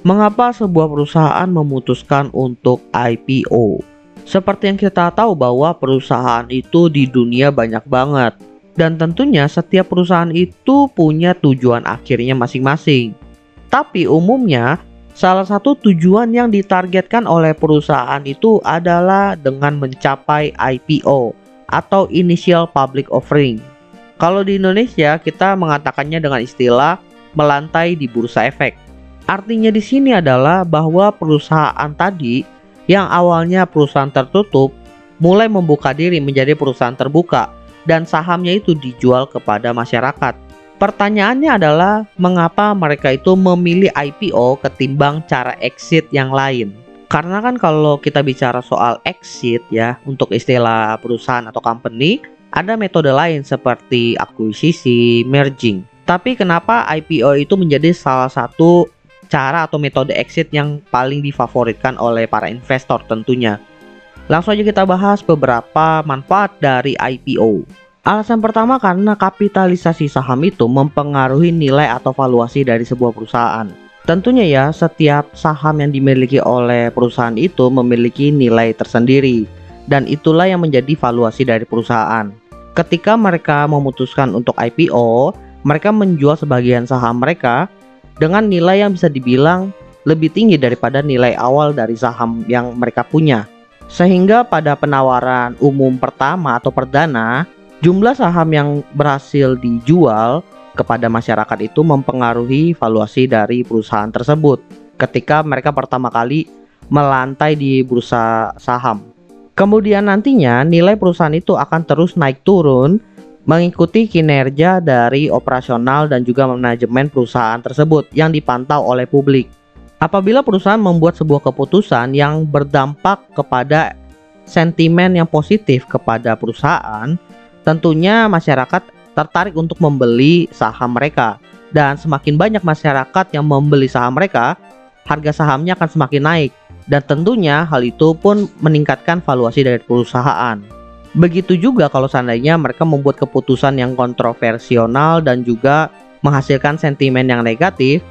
Mengapa sebuah perusahaan memutuskan untuk IPO? Seperti yang kita tahu bahwa perusahaan itu di dunia banyak banget dan tentunya setiap perusahaan itu punya tujuan akhirnya masing-masing. Tapi umumnya salah satu tujuan yang ditargetkan oleh perusahaan itu adalah dengan mencapai IPO atau Initial Public Offering. Kalau di Indonesia kita mengatakannya dengan istilah melantai di bursa efek. Artinya di sini adalah bahwa perusahaan tadi yang awalnya perusahaan tertutup mulai membuka diri menjadi perusahaan terbuka dan sahamnya itu dijual kepada masyarakat. Pertanyaannya adalah mengapa mereka itu memilih IPO ketimbang cara exit yang lain? Karena kan kalau kita bicara soal exit ya untuk istilah perusahaan atau company ada metode lain seperti akuisisi, merging. Tapi kenapa IPO itu menjadi salah satu cara atau metode exit yang paling difavoritkan oleh para investor tentunya. Langsung aja kita bahas beberapa manfaat dari IPO. Alasan pertama karena kapitalisasi saham itu mempengaruhi nilai atau valuasi dari sebuah perusahaan. Tentunya ya, setiap saham yang dimiliki oleh perusahaan itu memiliki nilai tersendiri dan itulah yang menjadi valuasi dari perusahaan. Ketika mereka memutuskan untuk IPO, mereka menjual sebagian saham mereka dengan nilai yang bisa dibilang lebih tinggi daripada nilai awal dari saham yang mereka punya. Sehingga pada penawaran umum pertama atau perdana, jumlah saham yang berhasil dijual kepada masyarakat itu mempengaruhi valuasi dari perusahaan tersebut ketika mereka pertama kali melantai di bursa saham. Kemudian nantinya nilai perusahaan itu akan terus naik turun mengikuti kinerja dari operasional dan juga manajemen perusahaan tersebut yang dipantau oleh publik. Apabila perusahaan membuat sebuah keputusan yang berdampak kepada sentimen yang positif kepada perusahaan, tentunya masyarakat tertarik untuk membeli saham mereka. Dan semakin banyak masyarakat yang membeli saham mereka, harga sahamnya akan semakin naik. Dan tentunya hal itu pun meningkatkan valuasi dari perusahaan. Begitu juga kalau seandainya mereka membuat keputusan yang kontroversial dan juga menghasilkan sentimen yang negatif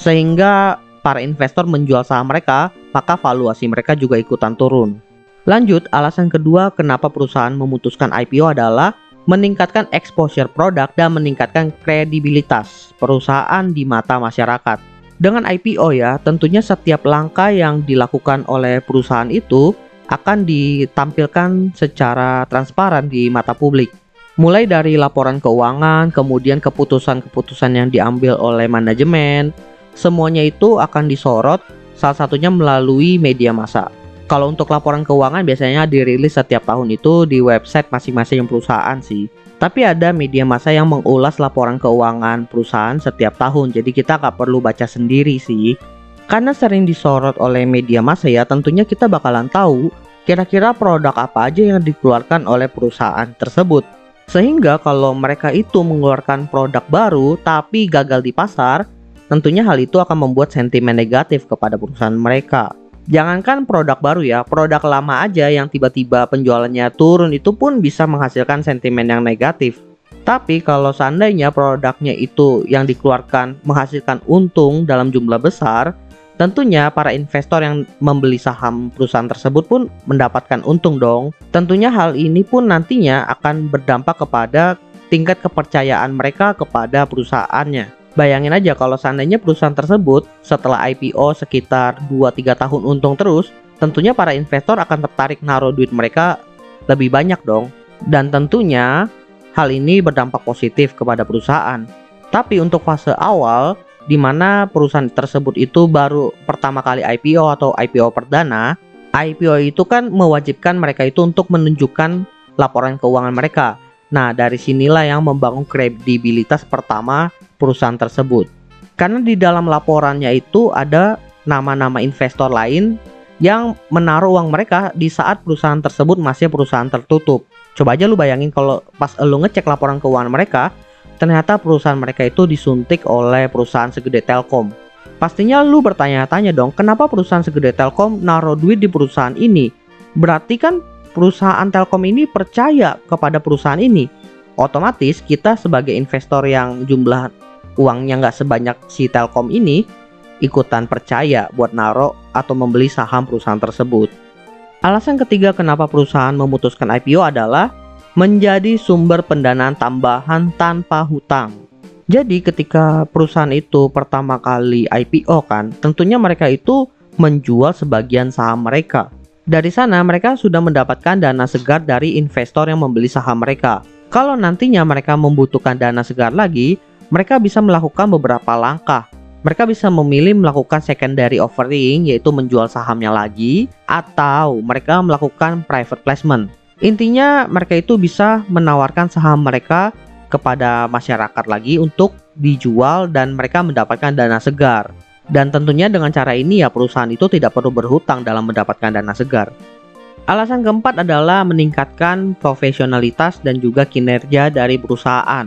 sehingga para investor menjual saham mereka, maka valuasi mereka juga ikutan turun. Lanjut, alasan kedua kenapa perusahaan memutuskan IPO adalah meningkatkan exposure produk dan meningkatkan kredibilitas perusahaan di mata masyarakat. Dengan IPO ya, tentunya setiap langkah yang dilakukan oleh perusahaan itu akan ditampilkan secara transparan di mata publik. Mulai dari laporan keuangan, kemudian keputusan-keputusan yang diambil oleh manajemen, semuanya itu akan disorot salah satunya melalui media massa. Kalau untuk laporan keuangan biasanya dirilis setiap tahun itu di website masing-masing perusahaan sih. Tapi ada media massa yang mengulas laporan keuangan perusahaan setiap tahun, jadi kita nggak perlu baca sendiri sih. Karena sering disorot oleh media massa ya, tentunya kita bakalan tahu kira-kira produk apa aja yang dikeluarkan oleh perusahaan tersebut. Sehingga kalau mereka itu mengeluarkan produk baru tapi gagal di pasar, tentunya hal itu akan membuat sentimen negatif kepada perusahaan mereka. Jangankan produk baru ya, produk lama aja yang tiba-tiba penjualannya turun itu pun bisa menghasilkan sentimen yang negatif. Tapi kalau seandainya produknya itu yang dikeluarkan menghasilkan untung dalam jumlah besar, Tentunya para investor yang membeli saham perusahaan tersebut pun mendapatkan untung dong. Tentunya hal ini pun nantinya akan berdampak kepada tingkat kepercayaan mereka kepada perusahaannya. Bayangin aja kalau seandainya perusahaan tersebut setelah IPO sekitar 2-3 tahun untung terus, tentunya para investor akan tertarik naruh duit mereka lebih banyak dong. Dan tentunya hal ini berdampak positif kepada perusahaan. Tapi untuk fase awal, di mana perusahaan tersebut itu baru pertama kali IPO atau IPO perdana, IPO itu kan mewajibkan mereka itu untuk menunjukkan laporan keuangan mereka. Nah, dari sinilah yang membangun kredibilitas pertama perusahaan tersebut. Karena di dalam laporannya itu ada nama-nama investor lain yang menaruh uang mereka di saat perusahaan tersebut masih perusahaan tertutup. Coba aja lu bayangin kalau pas lu ngecek laporan keuangan mereka, ternyata perusahaan mereka itu disuntik oleh perusahaan segede Telkom. Pastinya lu bertanya-tanya dong, kenapa perusahaan segede Telkom naruh duit di perusahaan ini? Berarti kan perusahaan Telkom ini percaya kepada perusahaan ini. Otomatis kita sebagai investor yang jumlah uangnya nggak sebanyak si Telkom ini, ikutan percaya buat naro atau membeli saham perusahaan tersebut. Alasan ketiga kenapa perusahaan memutuskan IPO adalah menjadi sumber pendanaan tambahan tanpa hutang. Jadi ketika perusahaan itu pertama kali IPO kan, tentunya mereka itu menjual sebagian saham mereka. Dari sana mereka sudah mendapatkan dana segar dari investor yang membeli saham mereka. Kalau nantinya mereka membutuhkan dana segar lagi, mereka bisa melakukan beberapa langkah. Mereka bisa memilih melakukan secondary offering yaitu menjual sahamnya lagi atau mereka melakukan private placement. Intinya mereka itu bisa menawarkan saham mereka kepada masyarakat lagi untuk dijual dan mereka mendapatkan dana segar. Dan tentunya dengan cara ini ya perusahaan itu tidak perlu berhutang dalam mendapatkan dana segar. Alasan keempat adalah meningkatkan profesionalitas dan juga kinerja dari perusahaan.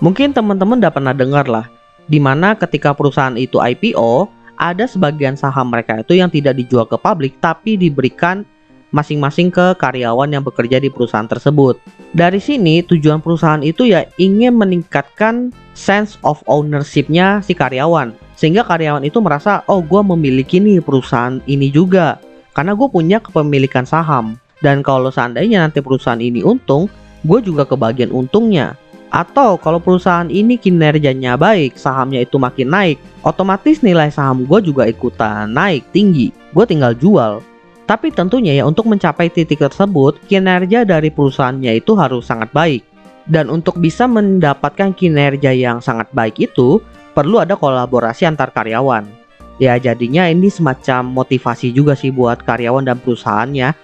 Mungkin teman-teman udah pernah dengar lah, di mana ketika perusahaan itu IPO, ada sebagian saham mereka itu yang tidak dijual ke publik tapi diberikan masing-masing ke karyawan yang bekerja di perusahaan tersebut. Dari sini tujuan perusahaan itu ya ingin meningkatkan sense of ownership-nya si karyawan. Sehingga karyawan itu merasa, oh gue memiliki nih perusahaan ini juga karena gue punya kepemilikan saham. Dan kalau seandainya nanti perusahaan ini untung, gue juga kebagian untungnya. Atau kalau perusahaan ini kinerjanya baik, sahamnya itu makin naik, otomatis nilai saham gue juga ikutan naik tinggi. Gue tinggal jual. Tapi tentunya ya untuk mencapai titik tersebut, kinerja dari perusahaannya itu harus sangat baik. Dan untuk bisa mendapatkan kinerja yang sangat baik itu, perlu ada kolaborasi antar karyawan. Ya jadinya ini semacam motivasi juga sih buat karyawan dan perusahaannya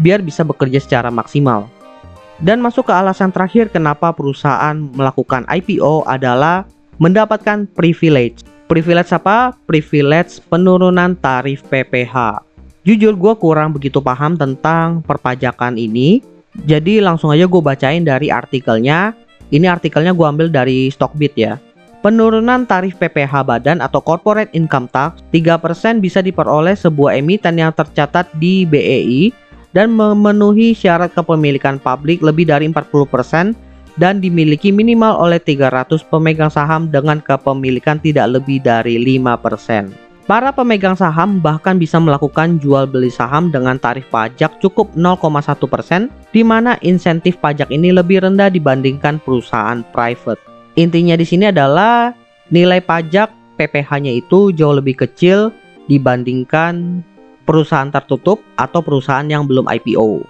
biar bisa bekerja secara maksimal. Dan masuk ke alasan terakhir kenapa perusahaan melakukan IPO adalah mendapatkan privilege. Privilege apa? Privilege penurunan tarif PPH. Jujur gue kurang begitu paham tentang perpajakan ini. Jadi langsung aja gue bacain dari artikelnya. Ini artikelnya gue ambil dari Stockbit ya. Penurunan tarif PPH badan atau corporate income tax 3% bisa diperoleh sebuah emiten yang tercatat di BEI dan memenuhi syarat kepemilikan publik lebih dari 40% dan dimiliki minimal oleh 300 pemegang saham dengan kepemilikan tidak lebih dari 5%. Para pemegang saham bahkan bisa melakukan jual beli saham dengan tarif pajak cukup 0,1% di mana insentif pajak ini lebih rendah dibandingkan perusahaan private. Intinya di sini adalah nilai pajak PPh-nya itu jauh lebih kecil dibandingkan perusahaan tertutup atau perusahaan yang belum IPO.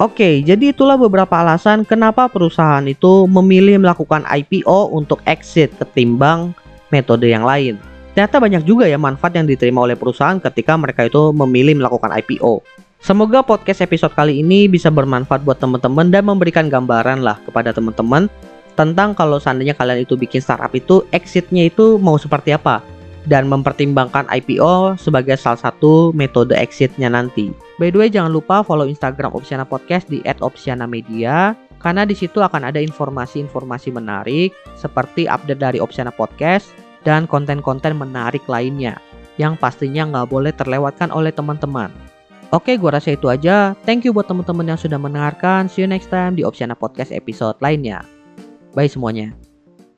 Oke, jadi itulah beberapa alasan kenapa perusahaan itu memilih melakukan IPO untuk exit ketimbang metode yang lain. Ternyata banyak juga ya manfaat yang diterima oleh perusahaan ketika mereka itu memilih melakukan IPO. Semoga podcast episode kali ini bisa bermanfaat buat teman-teman dan memberikan gambaran lah kepada teman-teman tentang kalau seandainya kalian itu bikin startup itu exitnya itu mau seperti apa dan mempertimbangkan IPO sebagai salah satu metode exitnya nanti. By the way jangan lupa follow Instagram Opsiana Podcast di @opsiana_media karena di situ akan ada informasi-informasi menarik seperti update dari Opsiana Podcast dan konten-konten menarik lainnya yang pastinya nggak boleh terlewatkan oleh teman-teman. Oke, gua rasa itu aja. Thank you buat teman-teman yang sudah mendengarkan. See you next time di Opsiana Podcast episode lainnya. Bye semuanya.